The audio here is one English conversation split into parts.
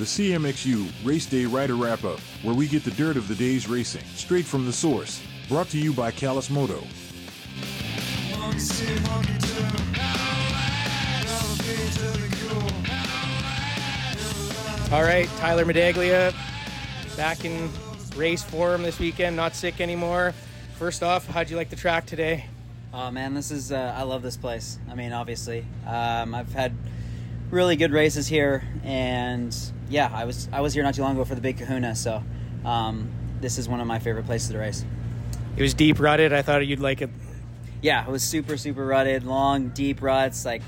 the CMXU Race Day Rider Wrap Up, where we get the dirt of the day's racing straight from the source. Brought to you by Callus Moto. All right, Tyler Medaglia back in race form this weekend, not sick anymore. First off, how'd you like the track today? Oh man, this is uh, I love this place. I mean, obviously, um, I've had really good races here, and yeah, I was I was here not too long ago for the Big Kahuna, so um, this is one of my favorite places to race. It was deep rutted. I thought you'd like it. Yeah, it was super super rutted, long deep ruts, like,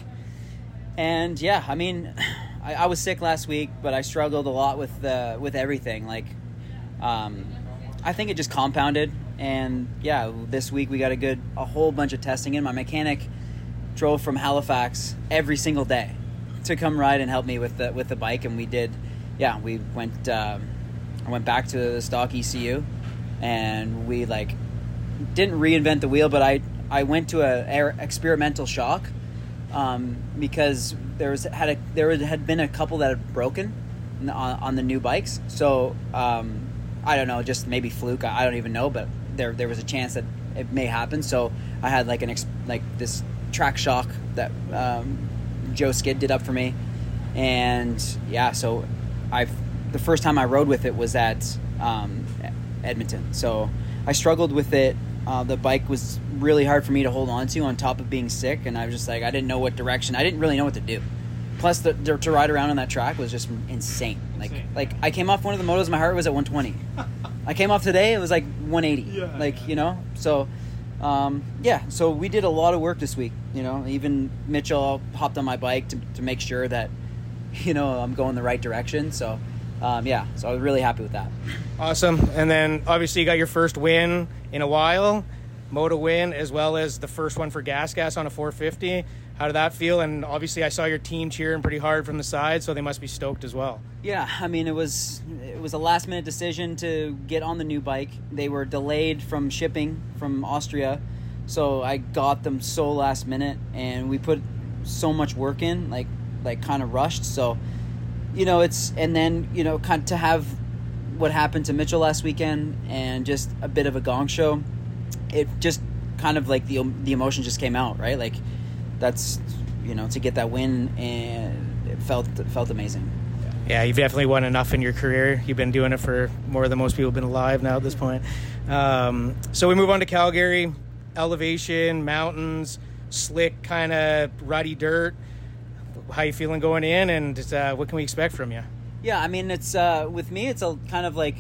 and yeah, I mean, I, I was sick last week, but I struggled a lot with the with everything. Like, um, I think it just compounded, and yeah, this week we got a good a whole bunch of testing in. My mechanic drove from Halifax every single day to come ride and help me with the with the bike, and we did. Yeah, we went. Um, I went back to the stock ECU, and we like didn't reinvent the wheel, but I I went to a experimental shock um, because there was had a there had been a couple that had broken on, on the new bikes. So um, I don't know, just maybe fluke. I don't even know, but there there was a chance that it may happen. So I had like an ex- like this track shock that um, Joe Skid did up for me, and yeah, so I the first time I rode with it was at um, Edmonton. So I struggled with it. Uh, the bike was really hard for me to hold on to on top of being sick, and I was just like I didn't know what direction. I didn't really know what to do. Plus, the, the, to ride around on that track was just insane. Like, Insane. like I came off one of the motos, my heart was at 120. I came off today, it was like 180. Yeah, like yeah. you know, so um, yeah. So we did a lot of work this week. You know, even Mitchell hopped on my bike to, to make sure that you know I'm going the right direction. So um, yeah, so I was really happy with that. Awesome. And then obviously you got your first win in a while, moto win, as well as the first one for Gas Gas on a 450. How did that feel? And obviously I saw your team cheering pretty hard from the side, so they must be stoked as well. Yeah, I mean it was it was a last minute decision to get on the new bike. They were delayed from shipping from Austria, so I got them so last minute, and we put so much work in, like like kind of rushed. So, you know, it's and then you know kind of to have what happened to Mitchell last weekend and just a bit of a gong show. It just kind of like the the emotion just came out, right? Like that's you know to get that win and it felt felt amazing. Yeah, you've definitely won enough in your career. You've been doing it for more than most people have been alive now at this point. Um, so we move on to Calgary. Elevation, mountains, slick, kind of ruddy dirt. How you feeling going in, and uh, what can we expect from you? Yeah, I mean, it's uh, with me. It's a kind of like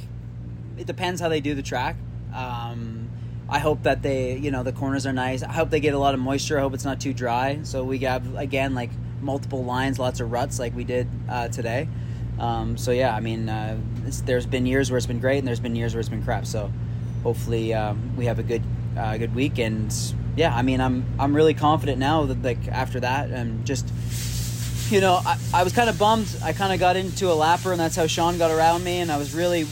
it depends how they do the track. Um, I hope that they, you know, the corners are nice. I hope they get a lot of moisture. I hope it's not too dry. So we have again like multiple lines, lots of ruts, like we did uh, today. Um, so yeah, I mean, uh, there's been years where it's been great, and there's been years where it's been crap. So hopefully um, we have a good uh, good week. And yeah, I mean, I'm I'm really confident now that like after that, and just you know, I, I was kind of bummed. I kind of got into a lapper, and that's how Sean got around me. And I was really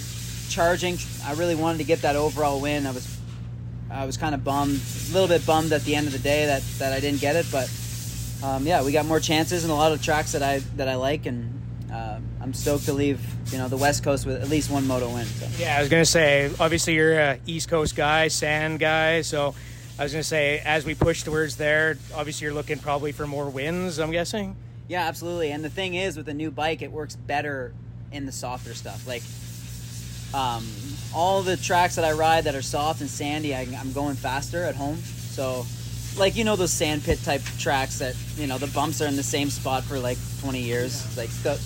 charging. I really wanted to get that overall win. I was, I was kind of bummed, a little bit bummed at the end of the day that, that I didn't get it. But um, yeah, we got more chances and a lot of tracks that I that I like, and I'm stoked to leave. You know, the West Coast with at least one moto win. So. Yeah, I was gonna say. Obviously, you're a East Coast guy, sand guy. So, I was gonna say, as we push towards there, obviously, you're looking probably for more wins. I'm guessing. Yeah, absolutely. And the thing is, with a new bike, it works better in the softer stuff. Like, um, all the tracks that I ride that are soft and sandy, I, I'm going faster at home. So, like you know those sand pit type tracks that you know the bumps are in the same spot for like 20 years. Like the,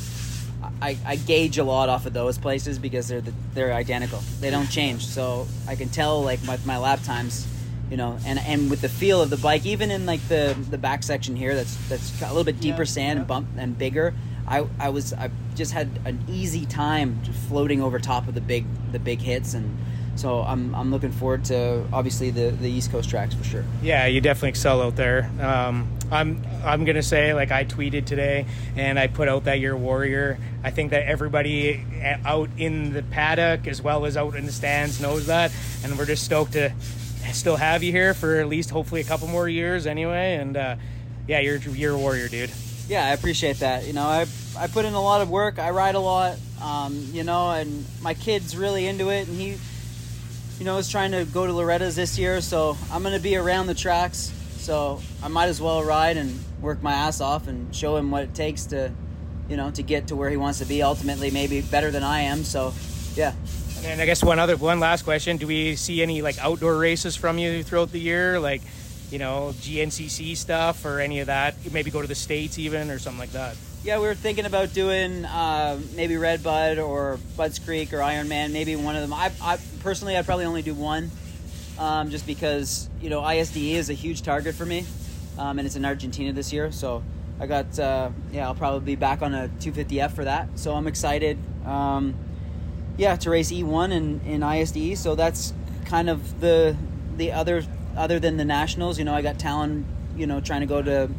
I, I gauge a lot off of those places because they're the, they're identical. They don't change. So I can tell like my, my lap times you know, and and with the feel of the bike, even in like the the back section here, that's that's got a little bit deeper Yeah, sand yeah. and bump and bigger. I I was I just had an easy time just floating over top of the big the big hits, and so I'm I'm looking forward to obviously the the East Coast tracks for sure. Yeah, you definitely excel out there. Um, I'm I'm gonna say like I tweeted today and I put out that you're a warrior. I think that everybody uh, out in the paddock as well as out in the stands knows that, and we're just stoked to still have you here for at least hopefully a couple more years anyway. And uh, yeah, you're you're a warrior, dude. Yeah, I appreciate that. You know, I I put in a lot of work. I ride a lot. Um, you know, and my kid's really into it, and he, you know, is trying to go to Loretta's this year. So I'm gonna be around the tracks. So I might as well ride and work my ass off and show him what it takes to, you know, to get to where he wants to be. Ultimately, maybe better than I am. So, yeah. And then I guess one other, one last question: Do we see any like outdoor races from you throughout the year, like you know GNCC stuff or any of that? Maybe go to the states even or something like that. Yeah, we were thinking about doing uh, maybe Red Bud or Budds Creek or Ironman, maybe one of them. I, I personally, I'd probably only do one, um, just because you know ISDE is a huge target for me, um, and it's in Argentina this year. So I got uh, yeah, I'll probably be back on a 250F for that. So I'm excited. Um, yeah, to race E1 in, in ISDE. So that's kind of the the other other than the nationals. You know, I got Talon. You know, trying to go to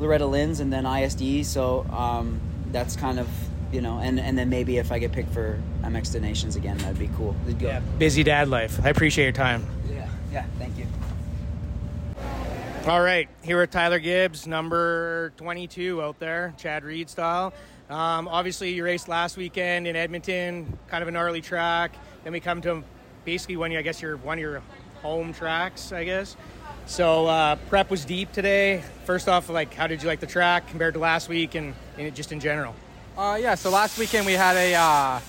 Loretta Lynn's and then ISDE. So um, that's kind of you know, and and then maybe if I get picked for MX Nations again, that'd be cool. Yeah, busy dad life. I appreciate your time. Yeah, yeah. Thank you. All right, here with Tyler Gibbs, number 22 out there, Chad Reed style. Um, obviously, you raced last weekend in Edmonton, kind of an early track. Then we come to basically when you, I guess, you're one of your home tracks, I guess. So uh, prep was deep today. First off, like, how did you like the track compared to last week, and, and just in general? Uh, yeah, so last weekend we had a uh,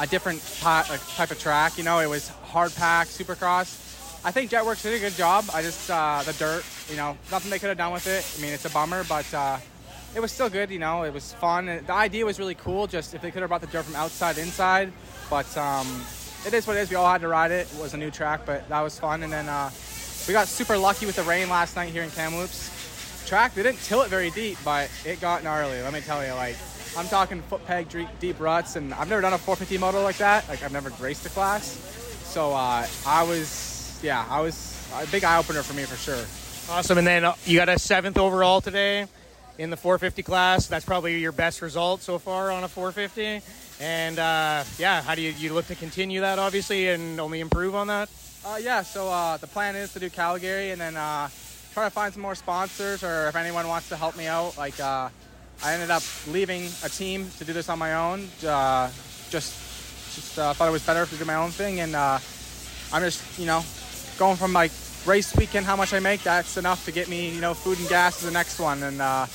a different type, type of track. You know, it was hard pack, supercross. I think Jetwerx did a good job. I just uh, the dirt, you know, nothing they could have done with it. I mean, it's a bummer, but uh, it was still good. You know, it was fun. The idea was really cool. Just if they could have brought the dirt from outside inside, but um, it is what it is. We all had to ride it. It was a new track, but that was fun. And then uh, we got super lucky with the rain last night here in Kamloops. Track they didn't till it very deep, but it got gnarly. Let me tell you, like I'm talking foot peg deep, ruts, and I've never done a 450 moto like that. Like I've never raced the class, so uh, I was, yeah, I was a big eye opener for me for sure. Awesome, and then uh, you got a seventh overall today in the 450 class. That's probably your best result so far on a 450. And uh, yeah, how do you, you look to continue that obviously and only improve on that? Uh, yeah, so uh, the plan is to do Calgary and then uh, try to find some more sponsors or if anyone wants to help me out, like uh, I ended up leaving a team to do this on my own. Uh, just just uh, thought it was better to do my own thing, and uh, I'm just you know going from like race weekend how much I make. That's enough to get me you know food and gas to the next one, and uh,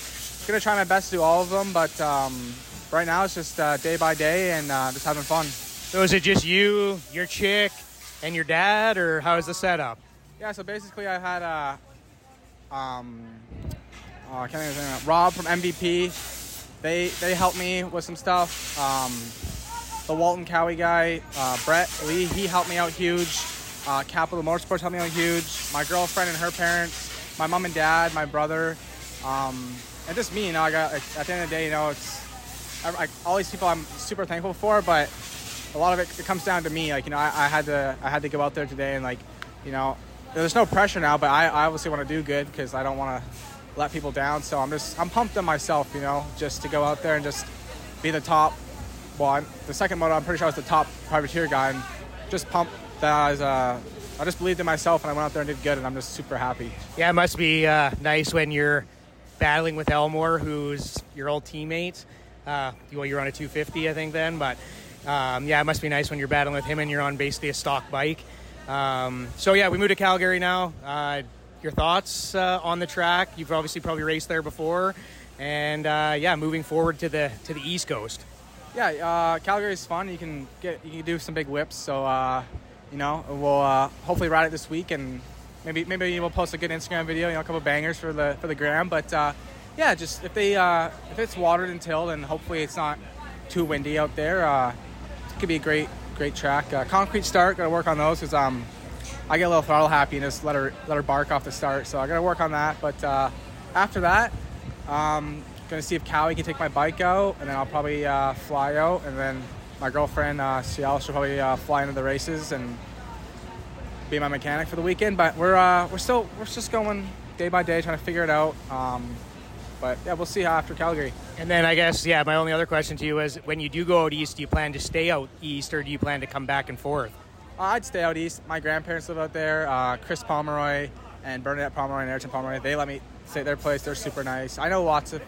gonna try my best to do all of them. But um, right now it's just uh, day by day and uh, just having fun. So is it just you, your chick, and your dad, or how is the setup? Yeah, so basically I had a. Um, uh, I can't even Rob from MVP. They they helped me with some stuff. Um, the Walton Cowie guy, uh, Brett Lee, he helped me out huge. Uh, Capital Motorsports helped me out huge. My girlfriend and her parents, my mom and dad, my brother, um, and just me. You know, I got like, at the end of the day, you know, it's I, I, all these people I'm super thankful for, but a lot of it, it comes down to me. Like you know, I, I, had to I had to go out there today and like you know, there's no pressure now, but I, I obviously want to do good because I don't want to let people down. So I'm just I'm pumped on myself, you know, just to go out there and just be the top. Well, the second moto, I'm pretty sure I was the top privateer guy, and just pumped that I was. Uh, I just believed in myself, and I went out there and did good, and I'm just super happy. Yeah, it must be uh, nice when you're battling with Elmore, who's your old teammate. Uh, well, you're on a 250, I think, then, but um, yeah, it must be nice when you're battling with him and you're on basically a stock bike. Um, so yeah, we moved to Calgary now. Uh, your thoughts uh, on the track. You've obviously probably raced there before, and uh, yeah, moving forward to the to the East Coast. Yeah, uh, Calgary is fun. You can get you can do some big whips. So uh, you know, we'll uh, hopefully ride it this week, and maybe maybe we'll post a good Instagram video. You know, a couple bangers for the for the gram. But uh, yeah, just if they if it's watered and tilled, and hopefully it's not too windy out there, it could be a great great track. concrete start, got to work on those because um I get a little throttle happy and just let her let her bark off the start. So I got to work on that. But uh, after that, um, gonna see if Callie can take my bike out, and then I'll probably uh, fly out, and then my girlfriend uh, Ciel she'll probably uh, fly into the races and be my mechanic for the weekend. But we're uh, we're still we're just going day by day, trying to figure it out. Um, but yeah, we'll see how after Calgary. And then I guess yeah, my only other question to you is when you do go out east, do you plan to stay out east, or do you plan to come back and forth? Uh, I'd stay out east. My grandparents live out there. Uh, Chris Pomeroy and Bernadette Pomeroy and Ayrton Pomeroy. They let me stay at their place. They're super nice. I know lots of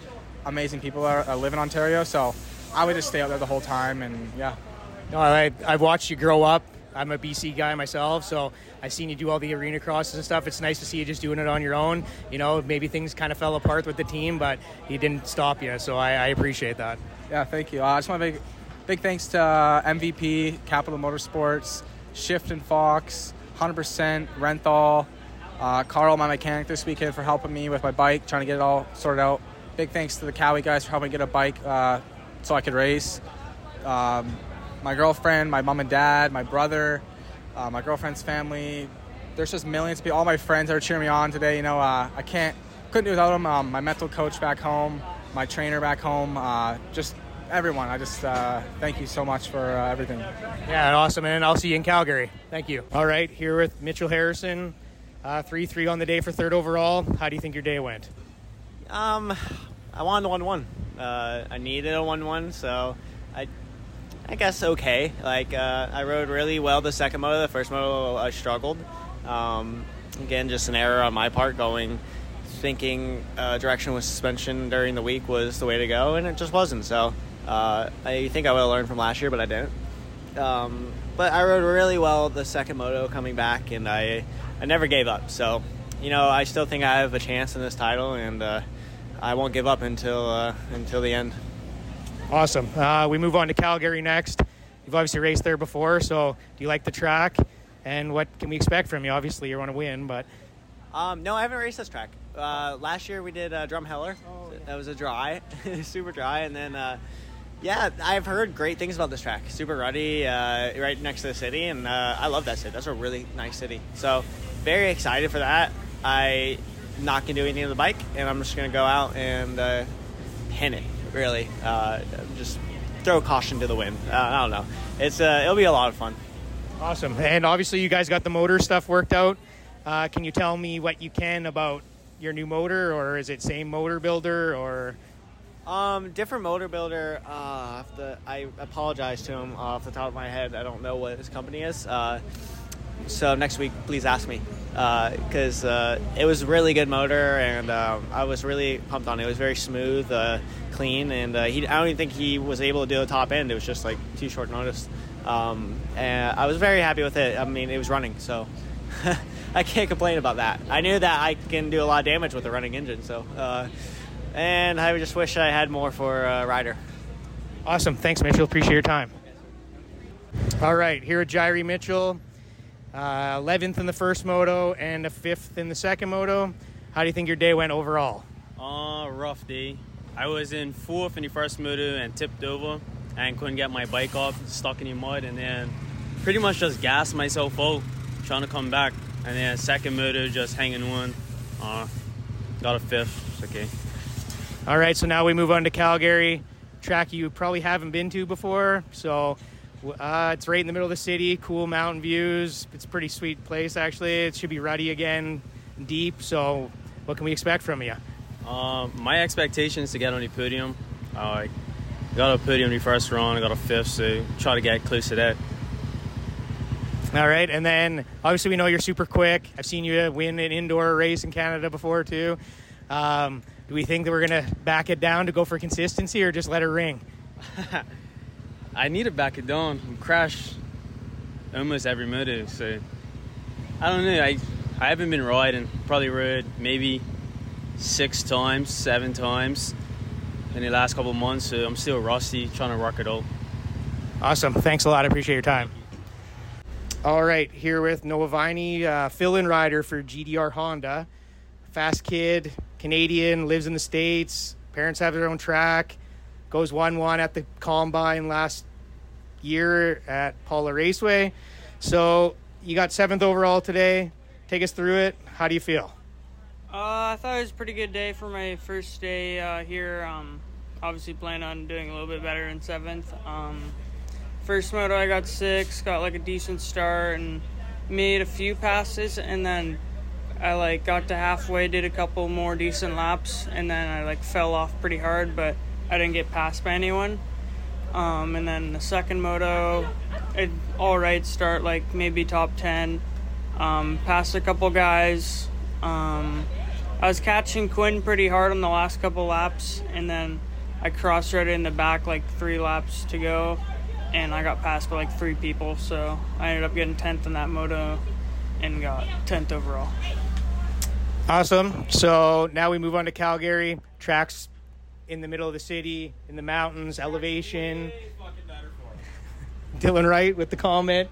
amazing people that are- live in Ontario. So I would just stay out there the whole time, and yeah. No, I, I've watched you grow up. I'm a BC guy myself, so I've seen you do all the arena crosses and stuff. It's nice to see you just doing it on your own. You know, maybe things kind of fell apart with the team, but he didn't stop you, so I, I appreciate that. Yeah, thank you. Uh, I just want to big, big thanks to uh, MVP, Capital Motorsports, Shift and Fox, 100%, Renthal, uh, Carl, my mechanic this weekend, for helping me with my bike, trying to get it all sorted out. Big thanks to the Cowie guys for helping get a bike uh, so I could race. Um, my girlfriend, my mom and dad, my brother, uh, my girlfriend's family. There's just millions of people. All my friends that are cheering me on today. You know, uh, I can't, couldn't do without them. Um, my mental coach back home, my trainer back home, uh, just everyone. I just uh, thank you so much for uh, everything. Yeah, awesome. And I'll see you in Calgary. Thank you. All right, here with Mitchell Harrison, uh, 3 3 on the day for third overall. How do you think your day went? Um, I wanted a one-one. Uh, I needed a one-one, so I, I guess okay. Like uh, I rode really well the second moto. The first moto I struggled. Um, again, just an error on my part going, thinking uh, direction with suspension during the week was the way to go, and it just wasn't. So uh, I think I would have learned from last year, but I didn't. Um, but I rode really well the second moto coming back, and I I never gave up. So you know I still think I have a chance in this title, and uh, I won't give up until uh, until the end. Awesome. Uh, we move on to Calgary next. You've obviously raced there before, so do you like the track? And what can we expect from you? Obviously, you want to win, but Um, no, I haven't raced this track. Uh, last year we did uh, Drumheller. That was a dry, super dry, and then uh, yeah, I've heard great things about this track. Super ruddy, uh, right next to the city, and uh, I love that city. That's a really nice city. So very excited for that. I not gonna do anything on the bike, and I'm just gonna go out and uh, pin it. Really, uh, just throw caution to the wind. Uh, I don't know. It's uh, it'll be a lot of fun. awesome. And obviously, you guys got the motor stuff worked out. Uh, can you tell me what you can about your new motor, or is it same motor builder, or Um, different motor builder. Uh, the, I apologize to him off the top of my head. I don't know what his company is. Uh, so next week, please ask me because uh, it was a really good motor, and um, I was really pumped on it. It was very smooth, uh, clean, and uh, he. I don't even think he was able to do a top end. It was just like too short notice. Um, and I was very happy with it. I mean, it was running, so I can't complain about that. I knew that I can do a lot of damage with a running engine, so. Uh, and I just wish I had more for uh, rider. Awesome. Thanks, Mitchell. Appreciate your time. All right, here at Jairi Mitchell, uh, 11th in the first moto and a fifth in the second moto. How do you think your day went overall? Uh, rough day. I was in fourth in the first moto and tipped over and couldn't get my bike off, stuck in the mud, and then pretty much just gassed myself out trying to come back. And then second moto just hanging on. Uh, got a fifth. It's okay. All right, so now we move on to Calgary, track you probably haven't been to before. So uh, it's right in the middle of the city, cool mountain views. It's a pretty sweet place, actually. It should be ruddy again, deep. So, what can we expect from you? Uh, my expectation is to get on the podium. Uh, I got a podium in the first round. I got a fifth, so try to get close to that. All right, and then obviously we know you're super quick. I've seen you win an indoor race in Canada before too. Um, do we think that we're gonna back it down to go for consistency, or just let it ring? I need to back it down. We crash almost every moto, so I don't know. I I haven't been riding. Probably rode maybe six times, seven times in the last couple months. So I'm still rusty, trying to rock it all. Awesome. Thanks a lot. I appreciate your time. All right, here with Noah Viney, uh, fill-in rider for GDR Honda. Fast kid, Canadian, lives in the States. Parents have their own track. Goes 1-1 at the Combine last year at Paula Raceway. So you got seventh overall today. Take us through it. How do you feel? Uh, I thought it was a pretty good day for my first day uh, here. Um, obviously, plan on doing a little bit better in seventh. Um, first moto, I got six, got like a decent start, and made a few passes, and then I like got to halfway, did a couple more decent laps, and then I like fell off pretty hard, but I didn't get passed by anyone. Um, and then the second moto, it all right start, like maybe top ten. Um, passed a couple guys. Um, I was catching Quinn pretty hard on the last couple laps, and then I cross rode in the back like three laps to go, and I got passed by like three people. So I ended up getting 10th in that moto and got 10th overall. Awesome. So now we move on to Calgary. Tracks in the middle of the city, in the mountains, elevation. Dylan Wright with the comment.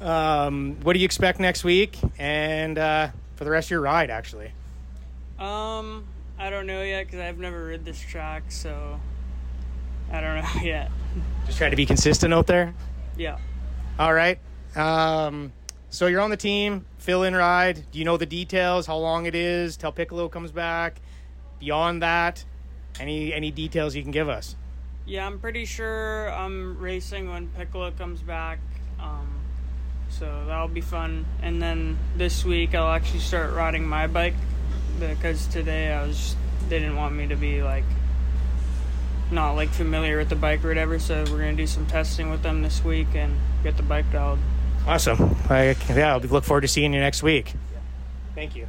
Um, what do you expect next week and uh, for the rest of your ride, actually? Um, I don't know yet because I've never rid this track, so I don't know yet. Just try to be consistent out there. Yeah. All right. Um, so you're on the team, fill in ride. Do you know the details? How long it is? Till Piccolo comes back. Beyond that, any any details you can give us? Yeah, I'm pretty sure I'm racing when Piccolo comes back. Um, so that'll be fun. And then this week I'll actually start riding my bike because today I was they didn't want me to be like not like familiar with the bike or whatever. So we're gonna do some testing with them this week and get the bike dialed. Awesome. I, yeah, I'll look forward to seeing you next week. Thank you.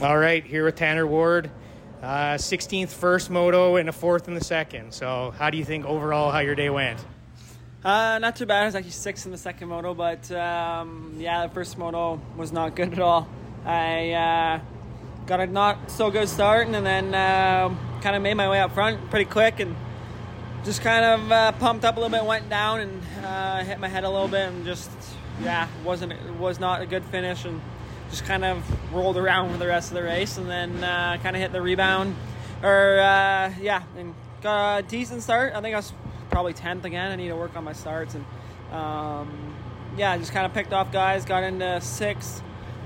All right, here with Tanner Ward. Uh, 16th first moto and a fourth in the second. So, how do you think overall how your day went? Uh, not too bad. I was actually sixth in the second moto, but um, yeah, the first moto was not good at all. I uh, got a not so good start, and then uh, kind of made my way up front pretty quick, and just kind of uh, pumped up a little bit, went down, and uh, hit my head a little bit, and just yeah, wasn't it was not a good finish, and just kind of rolled around for the rest of the race, and then uh, kind of hit the rebound, or uh, yeah, and got a decent start. I think I was probably tenth again. I need to work on my starts, and um, yeah, just kind of picked off guys, got into sixth.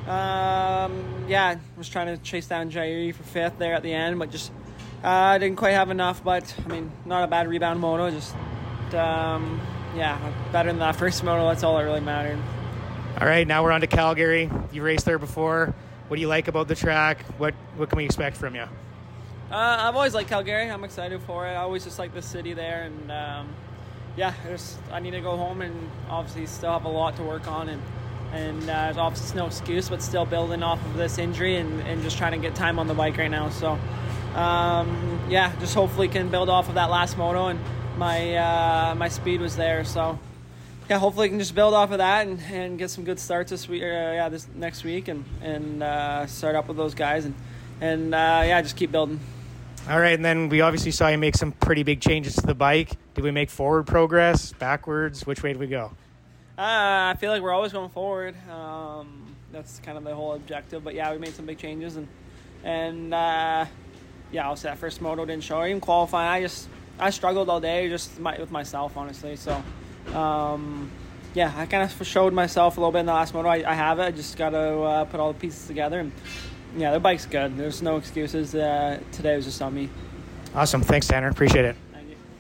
Um, yeah, was trying to chase down Jairi for fifth there at the end, but just uh, didn't quite have enough. But I mean, not a bad rebound moto. Just um, yeah, better than that first moto. That's all that really mattered. All right, now we're on to Calgary. You raced there before. What do you like about the track? What what can we expect from you? Uh, I've always liked Calgary. I'm excited for it. I always just like the city there, and um, yeah, I just I need to go home and obviously still have a lot to work on, and and uh, there's obviously no excuse, but still building off of this injury and, and just trying to get time on the bike right now. So um, yeah, just hopefully can build off of that last moto, and my uh, my speed was there, so yeah, hopefully I can just build off of that and, and get some good starts this week. Uh, yeah, this next week and and uh, start up with those guys and and uh, yeah, just keep building. All right, and then we obviously saw you make some pretty big changes to the bike. Did we make forward progress, backwards? Which way did we go? Uh, I feel like we're always going forward. Um, that's kind of the whole objective. But yeah, we made some big changes and and uh, yeah, obviously that first moto didn't show. Even qualifying, I just I struggled all day just my, with myself honestly. So um, yeah, I kind of showed myself a little bit in the last moto. I, I have it. I just got to uh, put all the pieces together. And yeah, the bike's good. There's no excuses. Uh, today was just on me. Awesome. Thanks, Tanner. Appreciate it.